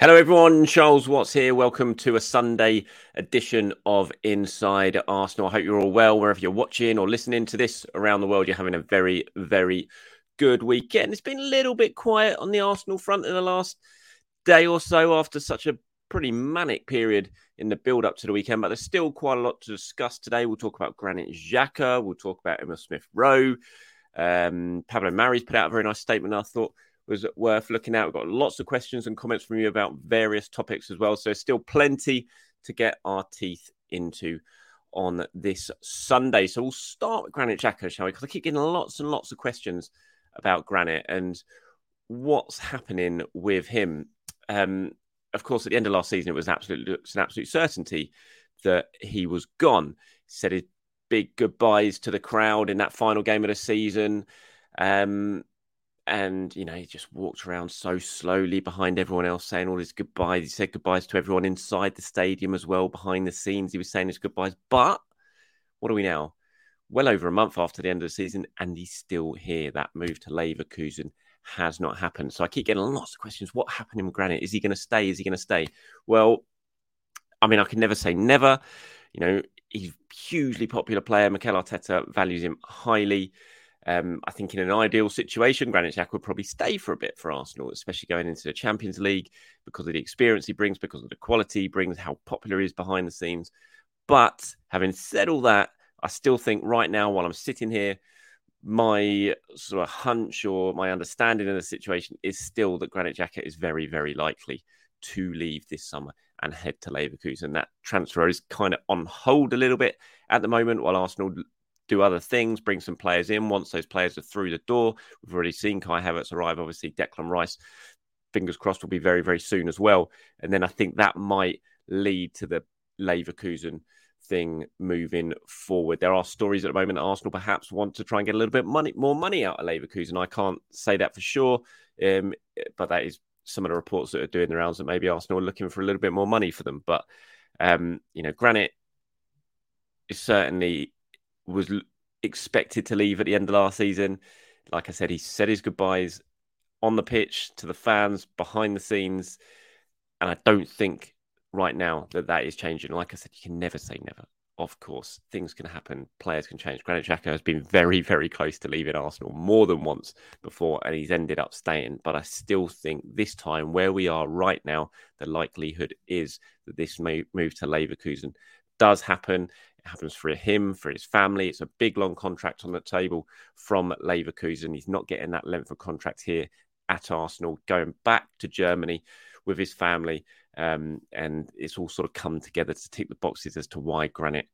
Hello, everyone. Charles Watts here. Welcome to a Sunday edition of Inside Arsenal. I hope you're all well wherever you're watching or listening to this around the world. You're having a very, very good weekend. It's been a little bit quiet on the Arsenal front in the last day or so after such a pretty manic period in the build up to the weekend, but there's still quite a lot to discuss today. We'll talk about Granit Xhaka, we'll talk about Emile Smith Rowe. Um, Pablo Mari's put out a very nice statement, I thought was worth looking at. We've got lots of questions and comments from you about various topics as well. So, still plenty to get our teeth into on this Sunday. So, we'll start with Granit Xhaka, shall we? Because I keep getting lots and lots of questions about Granit and what's happening with him. Um, of course, at the end of last season, it was absolutely it's an absolute certainty that he was gone. He said his big goodbyes to the crowd in that final game of the season. Um, and you know he just walked around so slowly behind everyone else saying all his goodbyes. He said goodbyes to everyone inside the stadium as well behind the scenes. He was saying his goodbyes. But what are we now? Well over a month after the end of the season and he's still here. That move to leverkusen has not happened. So i keep getting lots of questions. What happened in granit is he going to stay? Is he going to stay? Well i mean i can never say never. You know he's hugely popular player. Mikel arteta values him highly um, I think in an ideal situation, Granit Xhaka would probably stay for a bit for Arsenal, especially going into the Champions League because of the experience he brings, because of the quality he brings, how popular he is behind the scenes. But having said all that, I still think right now, while I'm sitting here, my sort of hunch or my understanding of the situation is still that Granit Xhaka is very, very likely to leave this summer and head to Leverkusen. And that transfer is kind of on hold a little bit at the moment while Arsenal do other things, bring some players in once those players are through the door. We've already seen Kai Havertz arrive. Obviously, Declan Rice, fingers crossed, will be very, very soon as well. And then I think that might lead to the Leverkusen thing moving forward. There are stories at the moment Arsenal perhaps want to try and get a little bit money, more money out of Leverkusen. I can't say that for sure, um, but that is some of the reports that are doing the rounds that maybe Arsenal are looking for a little bit more money for them. But um, you know, Granit is certainly was expected to leave at the end of last season. Like I said, he said his goodbyes on the pitch to the fans, behind the scenes, and I don't think right now that that is changing. Like I said, you can never say never. Of course, things can happen. Players can change. Granit Xhaka has been very, very close to leaving Arsenal more than once before, and he's ended up staying. But I still think this time, where we are right now, the likelihood is that this move to Leverkusen does happen happens for him, for his family. It's a big, long contract on the table from Leverkusen. He's not getting that length of contract here at Arsenal, going back to Germany with his family. Um, and it's all sort of come together to tick the boxes as to why Granit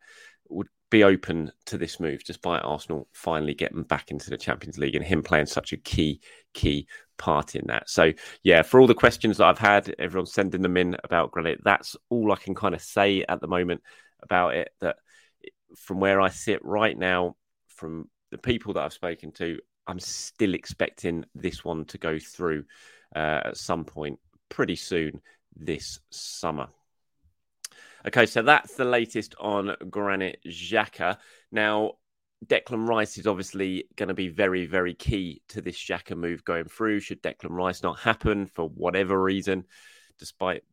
would be open to this move, despite Arsenal finally getting back into the Champions League and him playing such a key, key part in that. So, yeah, for all the questions that I've had, everyone sending them in about Granit. that's all I can kind of say at the moment about it. That from where I sit right now, from the people that I've spoken to, I'm still expecting this one to go through uh, at some point pretty soon this summer. Okay, so that's the latest on Granit Xhaka. Now, Declan Rice is obviously going to be very, very key to this Xhaka move going through. Should Declan Rice not happen for whatever reason, despite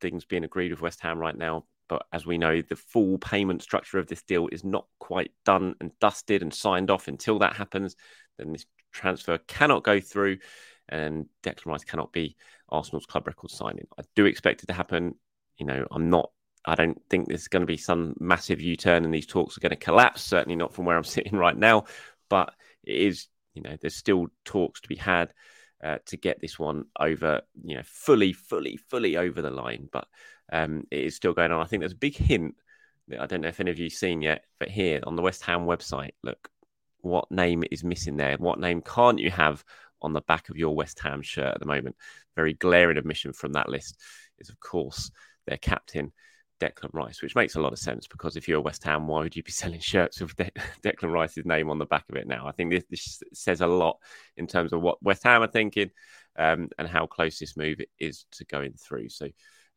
things being agreed with West Ham right now, but as we know, the full payment structure of this deal is not quite done and dusted and signed off until that happens. Then this transfer cannot go through, and Declan Rice cannot be Arsenal's club record signing. I do expect it to happen. You know, I'm not I don't think there's going to be some massive U turn and these talks are going to collapse. Certainly not from where I'm sitting right now. But it is, you know, there's still talks to be had uh, to get this one over, you know, fully, fully, fully over the line. But um, it is still going on. I think there's a big hint that I don't know if any of you've seen yet, but here on the West Ham website, look, what name is missing there? What name can't you have on the back of your West Ham shirt at the moment? Very glaring omission from that list is, of course, their captain. Declan Rice, which makes a lot of sense because if you're West Ham, why would you be selling shirts with De- Declan Rice's name on the back of it now? I think this, this, says a lot in terms of what West Ham are thinking um, and how close this move is to going through. So,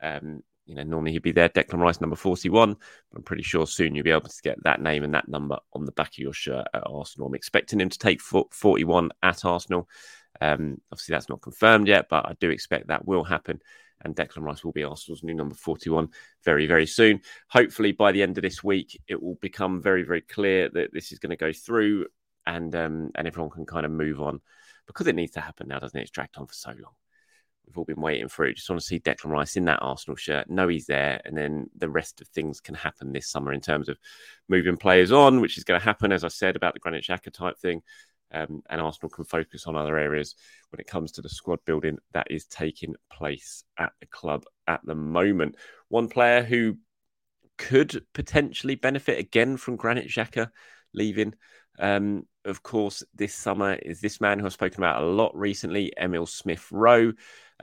um, you know, normally he'd be there, Declan Rice, number 41, but I'm pretty sure soon you'll be able to get that name and that number on the back of your shirt at Arsenal. I'm expecting him to take 41 at Arsenal. Um, obviously, that's not confirmed yet, but I do expect that will happen and Declan Rice will be Arsenal's new number 41 very, very soon. Hopefully, by the end of this week, it will become very, very clear that this is going to go through and um, and everyone can kind of move on because it needs to happen now, doesn't it? It's dragged on for so long. We've all been waiting for it. Just want to see Declan Rice in that Arsenal shirt, know he's there, and then the rest of things can happen this summer in terms of moving players on, which is going to happen, as I said, about the Granit Xhaka type thing um, and Arsenal can focus on other areas when it comes to the squad building that is taking place at the club at the moment. One player who could potentially benefit again from Granit Xhaka leaving, um, of course, this summer is this man who I've spoken about a lot recently, Emile Smith Rowe.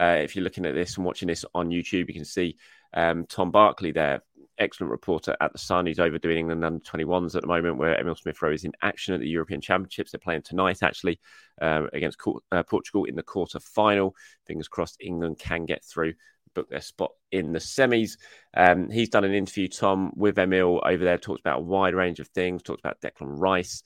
Uh, if you're looking at this and watching this on YouTube, you can see um, Tom Barclay there excellent reporter at the Sun. He's overdoing England under 21s at the moment, where Emile Smith Rowe is in action at the European Championships. They're playing tonight, actually, uh, against uh, Portugal in the quarter final. Fingers crossed England can get through, book their spot in the semis. Um, he's done an interview, Tom, with Emil over there, talks about a wide range of things, talks about Declan Rice.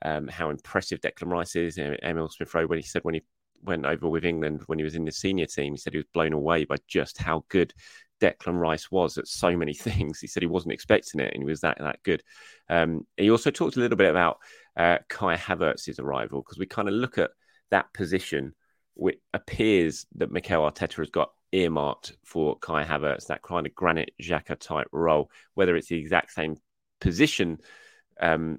Um, how impressive Declan Rice is. Emil Smith Rowe, when he said when he went over with England when he was in the senior team, he said he was blown away by just how good Declan Rice was at so many things. He said he wasn't expecting it, and he was that that good. Um, he also talked a little bit about uh, Kai Havertz's arrival because we kind of look at that position. Which appears that Mikel Arteta has got earmarked for Kai Havertz, that kind of Granit Xhaka type role. Whether it's the exact same position um,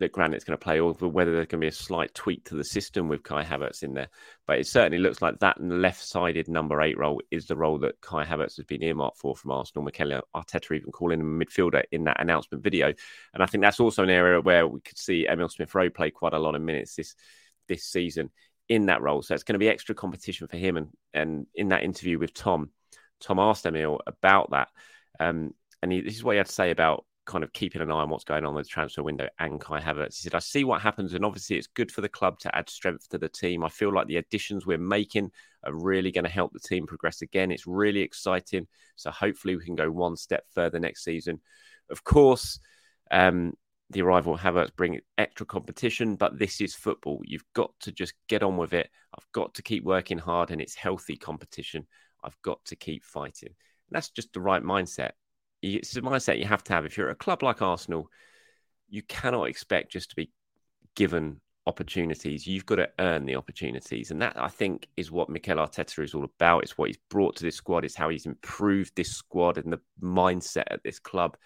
that Granit's going to play, or whether there's going to be a slight tweak to the system with Kai Havertz in there. But it certainly looks like that left-sided number eight role is the role that Kai Havertz has been earmarked for from Arsenal. Mikel Arteta even calling him a midfielder in that announcement video, and I think that's also an area where we could see Emile Smith Rowe play quite a lot of minutes this this season in that role. So it's going to be extra competition for him. And and in that interview with Tom, Tom asked Emile about that. Um, and he, this is what he had to say about kind of keeping an eye on what's going on with the transfer window and Kai Havertz. He said, I see what happens, and obviously it's good for the club to add strength to the team. I feel like the additions we're making are really going to help the team progress again. It's really exciting. So hopefully we can go one step further next season. Of course, um, the arrival of Havertz bring extra competition, but this is football. You've got to just get on with it. I've got to keep working hard, and it's healthy competition. I've got to keep fighting. And that's just the right mindset it's a mindset you have to have. If you're at a club like Arsenal, you cannot expect just to be given opportunities. You've got to earn the opportunities. And that, I think, is what Mikel Arteta is all about. It's what he's brought to this squad. It's how he's improved this squad and the mindset at this club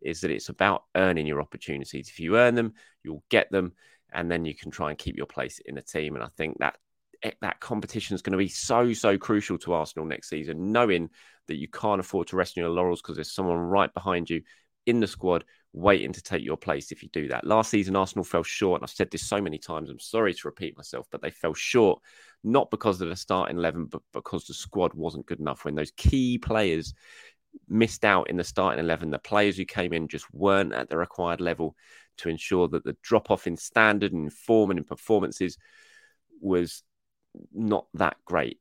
is that it's about earning your opportunities. If you earn them, you'll get them. And then you can try and keep your place in the team. And I think that eh, that competition is going to be so so crucial to Arsenal next season, knowing that you can't afford to rest on your laurels because there's someone right behind you in the squad waiting to take your place if you do that. Last season, Arsenal fell short, and I've said this so many times. I'm sorry to repeat myself, but they fell short not because of the starting eleven, but because the squad wasn't good enough. When those key players missed out in the starting eleven, the players who came in just weren't at the required level to ensure that the drop off in standard and form and in performances was not that great.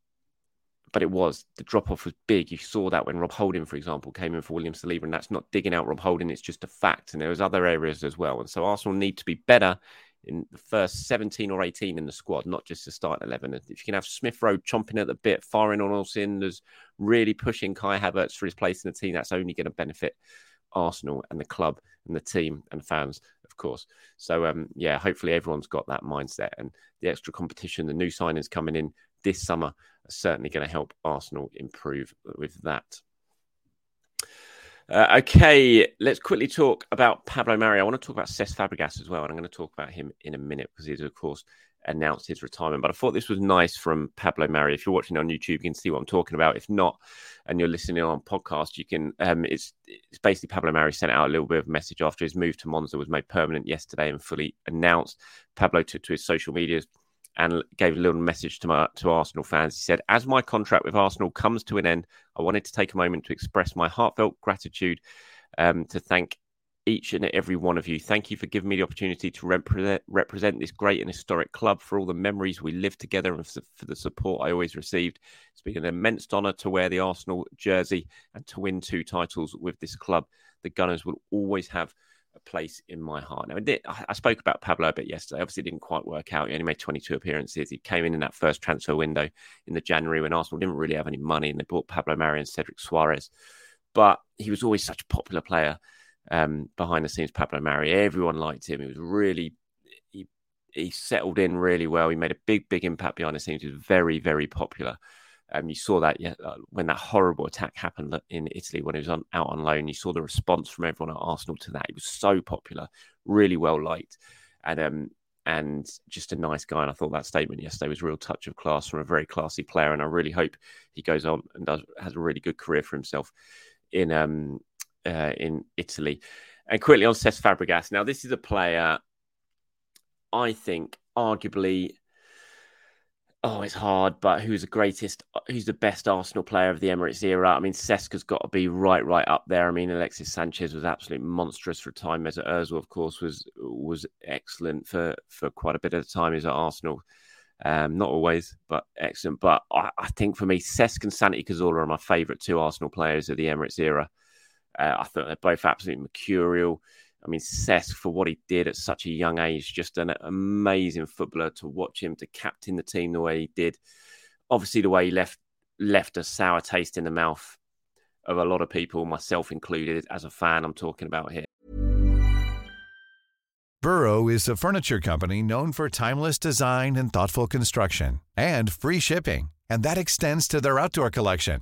But it was. The drop off was big. You saw that when Rob Holding, for example, came in for William Saliba, and that's not digging out Rob Holding, it's just a fact. And there was other areas as well. And so Arsenal need to be better in the first 17 or 18 in the squad, not just the start 11. If you can have Smith Rowe chomping at the bit, firing on all cylinders, really pushing Kai Havertz for his place in the team, that's only going to benefit Arsenal and the club and the team and fans, of course. So, um, yeah, hopefully everyone's got that mindset and the extra competition, the new signings coming in this summer certainly going to help Arsenal improve with that. Uh, okay, let's quickly talk about Pablo Mari. I want to talk about Cesc Fabregas as well, and I'm going to talk about him in a minute because he's, of course, announced his retirement. But I thought this was nice from Pablo Mari. If you're watching on YouTube, you can see what I'm talking about. If not, and you're listening on podcast, you can. Um, it's it's basically Pablo Mari sent out a little bit of a message after his move to Monza was made permanent yesterday and fully announced. Pablo took to his social media and gave a little message to my to Arsenal fans. He said, "As my contract with Arsenal comes to an end, I wanted to take a moment to express my heartfelt gratitude um, to thank each and every one of you. Thank you for giving me the opportunity to represent, represent this great and historic club for all the memories we lived together and for the support I always received. It's been an immense honour to wear the Arsenal jersey and to win two titles with this club. The Gunners will always have place in my heart. Now, I, spoke about Pablo a bit yesterday. Obviously, it didn't quite work out. He only made 22 appearances. He came in in that first transfer window in the January when Arsenal didn't really have any money and they bought Pablo Mari and Cedric Soares. But he was always such a popular player um, behind the scenes. Pablo Mari, everyone liked him. He was really he he settled in really well. He made a big big impact behind the scenes. He was very very popular. Um, you saw that yeah, uh, when that horrible attack happened in Italy when he was on, out on loan. You saw the response from everyone at Arsenal to that. He was so popular, really well liked, and um, and just a nice guy. And I thought that statement yesterday was a real touch of class from a very classy player. And I really hope he goes on and does has a really good career for himself in um uh, in Italy. And quickly on Cesc Fabregas. Now, this is a player I think arguably oh, it's hard, but who's the greatest, who's the best Arsenal player of the Emirates era? I mean, Cesca's got to be right, right up there. I mean, Alexis Sanchez was absolutely monstrous for a time. Mesut Ozil, of course, was was excellent for for quite a bit of time. He's at Arsenal. Um, not always, but excellent. But I, I think for me, Cesc and Santi Cazorla are my favourite two Arsenal players of the Emirates era. Uh, I thought they're both absolutely mercurial. I mean, Cesc, for what he did at such a young age, just an amazing footballer to watch him to captain the team the way he did. Obviously, the way he left left a sour taste in the mouth of a lot of people, myself included, as a fan. I'm talking about here. Burrow is a furniture company known for timeless design and thoughtful construction, and free shipping, and that extends to their outdoor collection.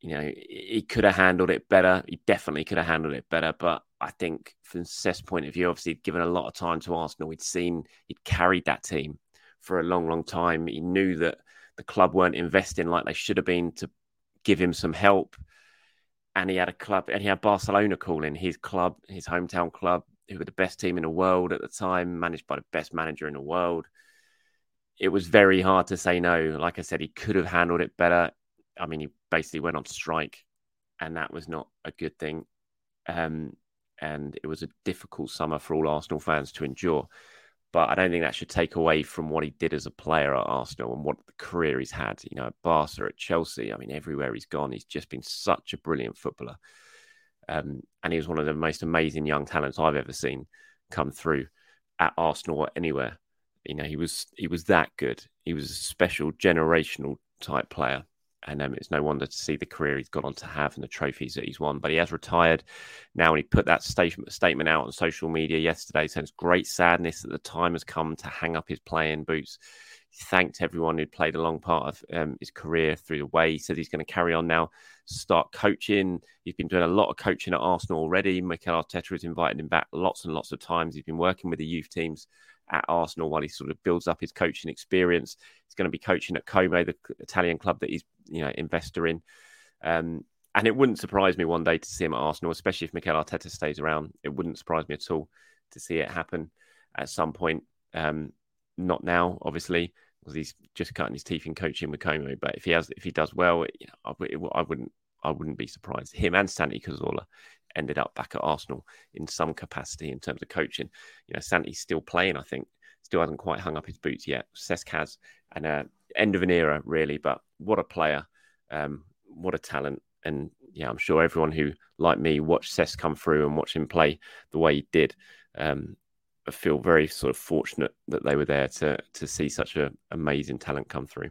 You know, he could have handled it better. He definitely could have handled it better. But I think from Cesc's point of view, obviously, he'd given a lot of time to Arsenal. He'd seen, he'd carried that team for a long, long time. He knew that the club weren't investing like they should have been to give him some help. And he had a club, and he had Barcelona calling his club, his hometown club, who were the best team in the world at the time, managed by the best manager in the world. It was very hard to say no. Like I said, he could have handled it better. I mean, he basically went on strike, and that was not a good thing. Um, and it was a difficult summer for all Arsenal fans to endure. But I don't think that should take away from what he did as a player at Arsenal and what the career he's had. You know, at Barca, at Chelsea. I mean, everywhere he's gone, he's just been such a brilliant footballer. Um, and he was one of the most amazing young talents I've ever seen come through at Arsenal or anywhere you know, he was he was that good. He was a special generational type player. And um, it's no wonder to see the career he's gone on to have and the trophies that he's won. But he has retired now, and he put that statement out on social media yesterday, saying it's great sadness that the time has come to hang up his playing boots. He thanked everyone who'd played a long part of um, his career through the way. He said he's going to carry on now, start coaching. He's been doing a lot of coaching at Arsenal already. Mikel Arteta has invited him back lots and lots of times. He's been working with the youth teams at Arsenal while he sort of builds up his coaching experience. He's going to be coaching at Como, the Italian club that he's you know investor in. Um, and it wouldn't surprise me one day to see him at Arsenal, especially if Mikel Arteta stays around. It wouldn't surprise me at all to see it happen at some point. Um, not now, obviously, because he's just cutting his teeth in coaching with Como. But if he has, if he does well, you know, I, I, wouldn't, I wouldn't be surprised. Him and Santi Cazorla ended up back at Arsenal in some capacity in terms of coaching. You know, Santi's still playing, I think, still hasn't quite hung up his boots yet. Cesc has, and uh, end of an era, really. But what a player, um, what a talent. And yeah, I'm sure everyone who, like me, watched Cesc come through and watch him play the way he did, um, feel very sort of fortunate that they were there to to see such an amazing talent come through.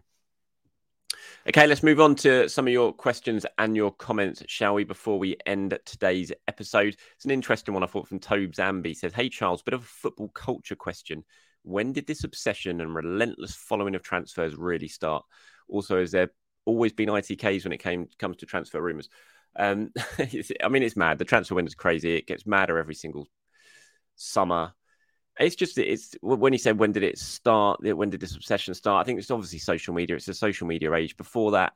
Okay, let's move on to some of your questions and your comments, shall we, before we end today's episode? It's an interesting one, I thought, from Tobes Amby. says, Hey, Charles, bit of a football culture question. When did this obsession and relentless following of transfers really start? Also, has there always been ITKs when it came comes to transfer rumours? Um, I mean, it's mad. The transfer window's crazy. It gets madder every single summer. It's just it's when you said when did it start? When did this obsession start? I think it's obviously social media. It's a social media age. Before that,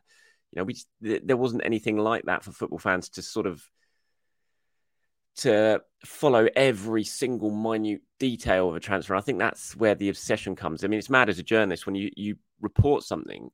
you know, we just, there wasn't anything like that for football fans to sort of to follow every single minute detail of a transfer. I think that's where the obsession comes. I mean, it's mad as a journalist when you you report something,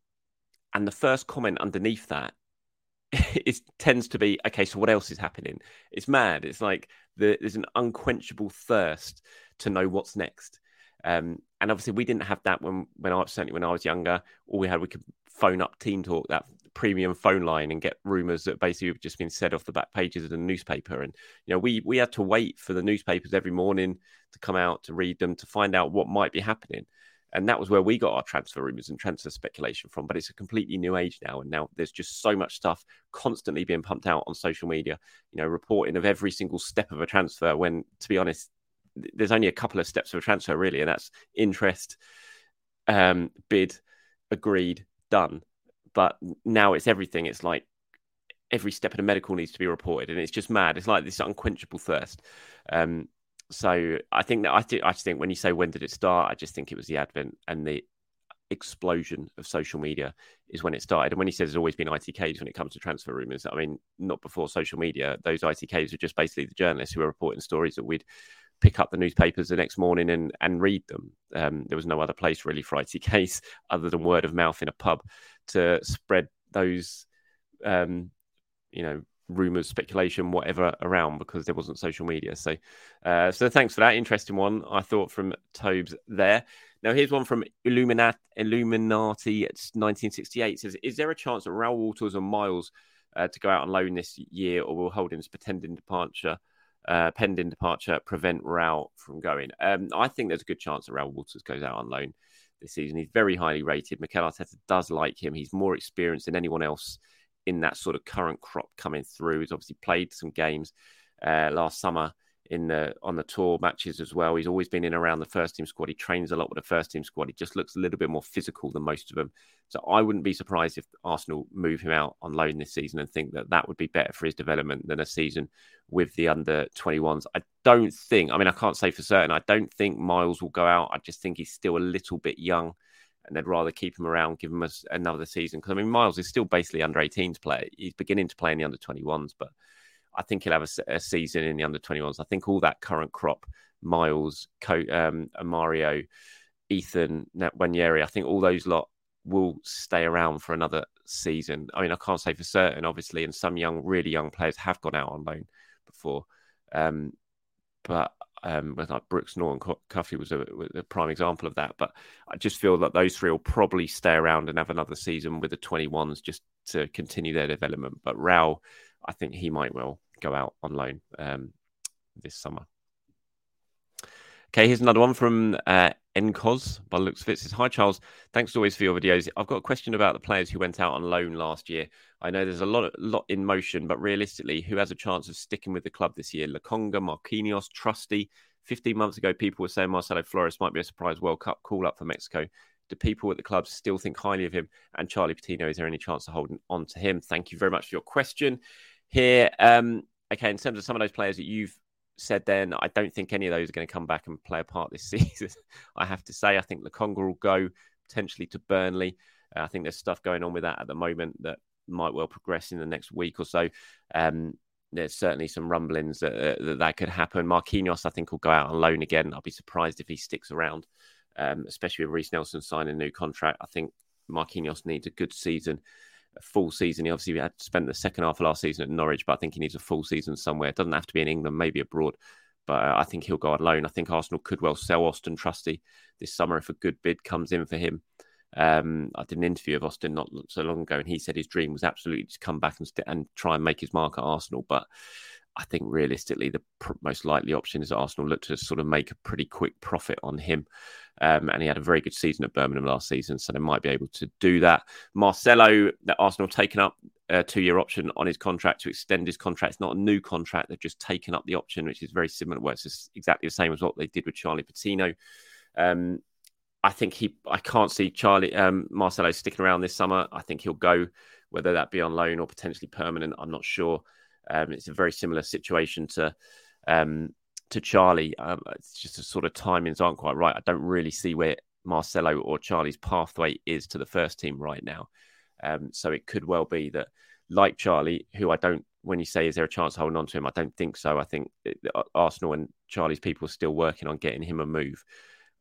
and the first comment underneath that it tends to be okay. So what else is happening? It's mad. It's like the, there's an unquenchable thirst to know what's next. Um, and obviously, we didn't have that when when I certainly when I was younger. All we had we could phone up Team Talk, that premium phone line, and get rumours that basically have just been said off the back pages of the newspaper. And you know, we we had to wait for the newspapers every morning to come out to read them to find out what might be happening. And that was where we got our transfer rumours and transfer speculation from. But it's a completely new age now, and now there's just so much stuff constantly being pumped out on social media. You know, reporting of every single step of a transfer. When, to be honest, there's only a couple of steps of a transfer really, and that's interest, um, bid, agreed, done. But now it's everything. It's like every step of the medical needs to be reported, and it's just mad. It's like this unquenchable thirst. Um, so I think that I think I just think when you say when did it start, I just think it was the advent and the explosion of social media is when it started. And when he says there's always been ITKs when it comes to transfer rumors, I mean, not before social media. Those ITKs were just basically the journalists who were reporting stories that we'd pick up the newspapers the next morning and, and read them. Um, there was no other place really for ITKs other than word of mouth in a pub to spread those, um, you know, rumors, speculation, whatever around because there wasn't social media. So, uh, so thanks for that interesting one. I thought from Tobes there. Now here's one from Illuminati. Illuminati. It's 1968. It says, "Is there a chance that Reuell Walters and Miles uh, to go out on loan this year, or will Holding's pretending departure?" uh, pending departure prevent Raul from going? Um, I think there's a good chance that Reuell Walters goes out on loan this season. He's very highly rated. Mikel Arteta does like him. He's more experienced than anyone else in that sort of current crop coming through. He's obviously played some games uh, last summer in the on the tour matches as well. He's always been in around the first team squad. He trains a lot with the first team squad. He just looks a little bit more physical than most of them. So I wouldn't be surprised if Arsenal move him out on loan this season and think that that would be better for his development than a season with the under 21s. I don't think. I mean, I can't say for certain. I don't think Miles will go out. I just think he's still a little bit young. And they'd rather keep him around, give him a, another season. Because I mean, Miles is still basically under 18s player. He's beginning to play in the under 21s, but I think he'll have a, a, season in the under 21s. I think all that current crop, Miles, um, Mario, Ethan, Nwaneri, I think all those lot will stay around for another season. I mean, I can't say for certain, obviously, and some young, really young players have gone out on loan before. Um, but um, like Brooke, Norton, Cuffy was a, a, prime example of that. But I just feel that those three will probably stay around and have another season with the 21s just to continue their development. But Reuell, I think he might well go out on loan um, this summer. Okay, here's another one from uh, Encos by looks of it. Says, Hi Charles, thanks always for your videos. I've got a question about the players who went out on loan last year. I know there's a lot, lot in motion, but realistically, who has a chance of sticking with the club this year? Lokonga, Marquinhos, Trusty. 15 months ago, people were saying Marcelo Flores might be a surprise World Cup call up for Mexico. Do people at the club still think highly of him? And Charlie Patino, is there any chance of holding on to him? Thank you very much for your question. Here, um, okay, in terms of some of those players that you've said then, I don't think any of those are going to come back and play a part this season. I have to say, I think Lokonga will go potentially to Burnley. Uh, I think there's stuff going on with that at the moment that might well progress in the next week or so. Um, there's certainly some rumblings that, uh, that, that could happen. Marquinhos, I think, will go out on loan again. I'll be surprised if he sticks around, um, especially with Reiss Nelson signing a new contract. I think Marquinhos needs a good season a full season. He obviously had spent the second half of last season at Norwich, but I think he needs a full season somewhere. It doesn't have to be in England, maybe abroad. But uh, I think he'll go on loan. I think Arsenal could well sell Austin Trusty this summer if a good bid comes in for him. Um, I did an interview of Austin not so long ago, and he said his dream was absolutely to come back and, st- and try and make his mark at Arsenal. But I think realistically, the pr- most likely option is Arsenal look to sort of make a pretty quick profit on him. Um, and he had a very good season at Birmingham last season, so they might be able to do that. Marcelo, that Arsenal taken up a two-year option on his contract to extend his contract. It's not a new contract; they've just taken up the option, which is very similar. Well, it's exactly the same as what they did with Charlie Patino. Um, I think he, I can't see Charlie um, Marcelo sticking around this summer. I think he'll go, whether that be on loan or potentially permanent. I'm not sure. Um, it's a very similar situation to um, to Charlie. Um, it's just the sort of timings aren't quite right. I don't really see where Marcelo or Charlie's pathway is to the first team right now. Um, so it could well be that, like Charlie, who I don't, when you say is there a chance holding on to him, I don't think so. I think uh, Arsenal and Charlie's people are still working on getting him a move.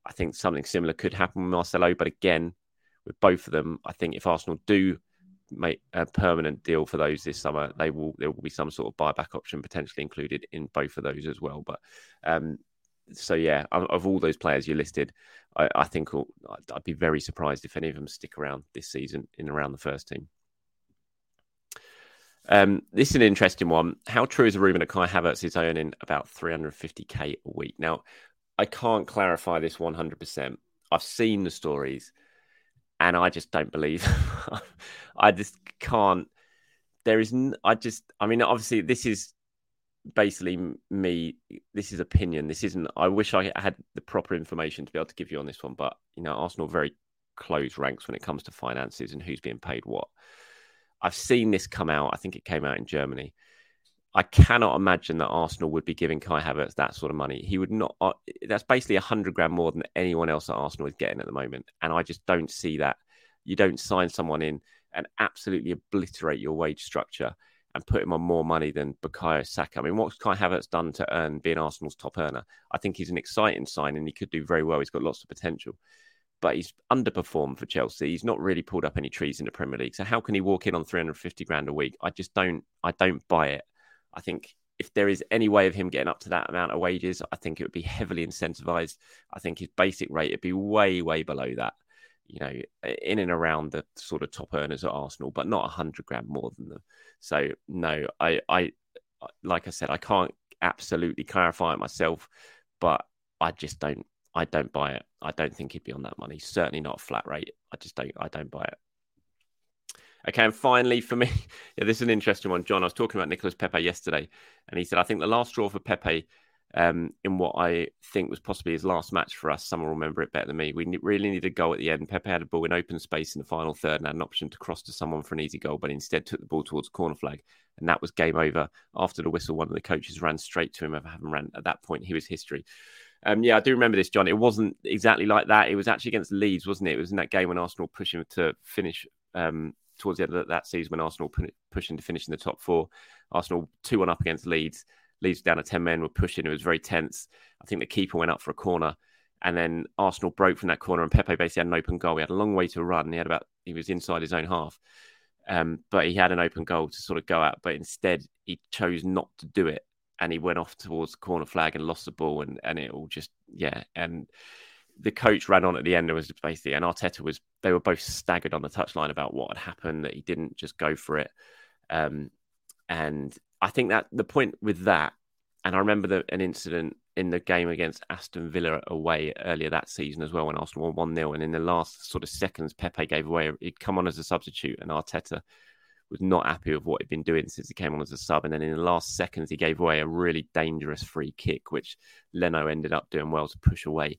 I think something similar could happen with Marcelo, but again, with both of them, I think if Arsenal do make a permanent deal for those this summer, they will there will be some sort of buyback option potentially included in both of those as well. But um, so yeah, of all those players you listed, I, I think I'd be very surprised if any of them stick around this season in around the first team. Um, this is an interesting one. How true is a rumor that Kai Havertz is earning about 350k a week? Now, I can't clarify this 100%. I've seen the stories and I just don't believe. I just can't. There is. I just. I mean, obviously, this is basically me. This is opinion. This isn't. I wish I had the proper information to be able to give you on this one, but you know, Arsenal very close ranks when it comes to finances and who's being paid what. I've seen this come out. I think it came out in Germany. I cannot imagine that Arsenal would be giving Kai Havertz that sort of money. He would not. Uh, that's basically a hundred grand more than anyone else at Arsenal is getting at the moment, and I just don't see that. You don't sign someone in and absolutely obliterate your wage structure and put him on more money than Bukayo Saka. I mean, what's Kai Havertz done to earn being Arsenal's top earner? I think he's an exciting sign and he could do very well. He's got lots of potential, but he's underperformed for Chelsea. He's not really pulled up any trees in the Premier League. So how can he walk in on 350 grand a week? I just don't. I don't buy it. I think if there is any way of him getting up to that amount of wages, I think it would be heavily incentivized. I think his basic rate would be way, way below that. You know, in and around the sort of top earners at Arsenal, but not a hundred grand more than them. So no, I, I, like I said, I can't absolutely clarify it myself, but I just don't, I don't buy it. I don't think he'd be on that money. Certainly not a flat rate. I just don't, I don't buy it. Okay, and finally for me, yeah, this is an interesting one, John. I was talking about Nicolas Pepe yesterday, and he said, I think the last straw for Pepe um, in what I think was possibly his last match for us. Someone will remember it better than me. We really needed a goal at the end. Pepe had a ball in open space in the final third and had an option to cross to someone for an easy goal, but instead took the ball towards the corner flag. And that was game over. After the whistle, one of the coaches ran straight to him. I haven't ran at that point, he was history. Um, yeah, I do remember this, John. It wasn't exactly like that. It was actually against Leeds, wasn't it? It was in that game when Arsenal pushed him to finish um, towards the end of that season when Arsenal pushing to finish in the top four. Arsenal 2 1 up against Leeds. Leeds down to 10 men, were pushing. It was very tense. I think the keeper went up for a corner. And then Arsenal broke from that corner, and Pepe basically had an open goal. He had a long way to run. He had about he was inside his own half, um, but he had an open goal to sort of go at. But instead, he chose not to do it, and he went off towards the corner flag and lost the ball. And and it all just yeah. And the coach ran on at the end. It was basically, and Arteta was. They were both staggered on the touchline about what had happened. That he didn't just go for it. Um, and I think that the point with that, and I remember the, an incident in the game against Aston Villa away earlier that season as well when Arsenal won 1 0. And in the last sort of seconds, Pepe gave away, he'd come on as a substitute, and Arteta was not happy with what he'd been doing since he came on as a sub. And then in the last seconds, he gave away a really dangerous free kick, which Leno ended up doing well to push away.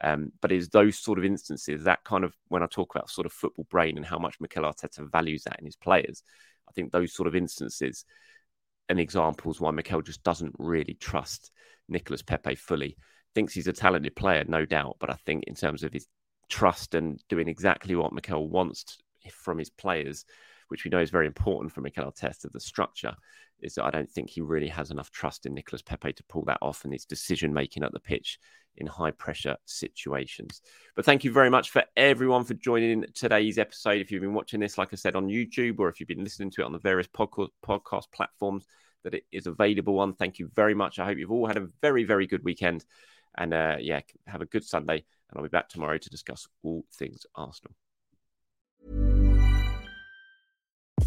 Um, but it's those sort of instances that kind of when I talk about sort of football brain and how much Mikel Arteta values that in his players, I think those sort of instances and examples why Mikel just doesn't really trust Nicolas Pepe fully. Thinks he's a talented player, no doubt, but I think in terms of his trust and doing exactly what Mikel wants from his players, which we know is very important for Mikel Arteta, of the structure, is that I don't think he really has enough trust in Nicolas Pepe to pull that off and his decision making at the pitch in high pressure situations. But thank you very much for everyone for joining today's episode. If you've been watching this, like I said, on YouTube, or if you've been listening to it on the various podcast platforms that it is available on, thank you very much. I hope you've all had a very, very good weekend. And uh, yeah, have a good Sunday. And I'll be back tomorrow to discuss all things Arsenal.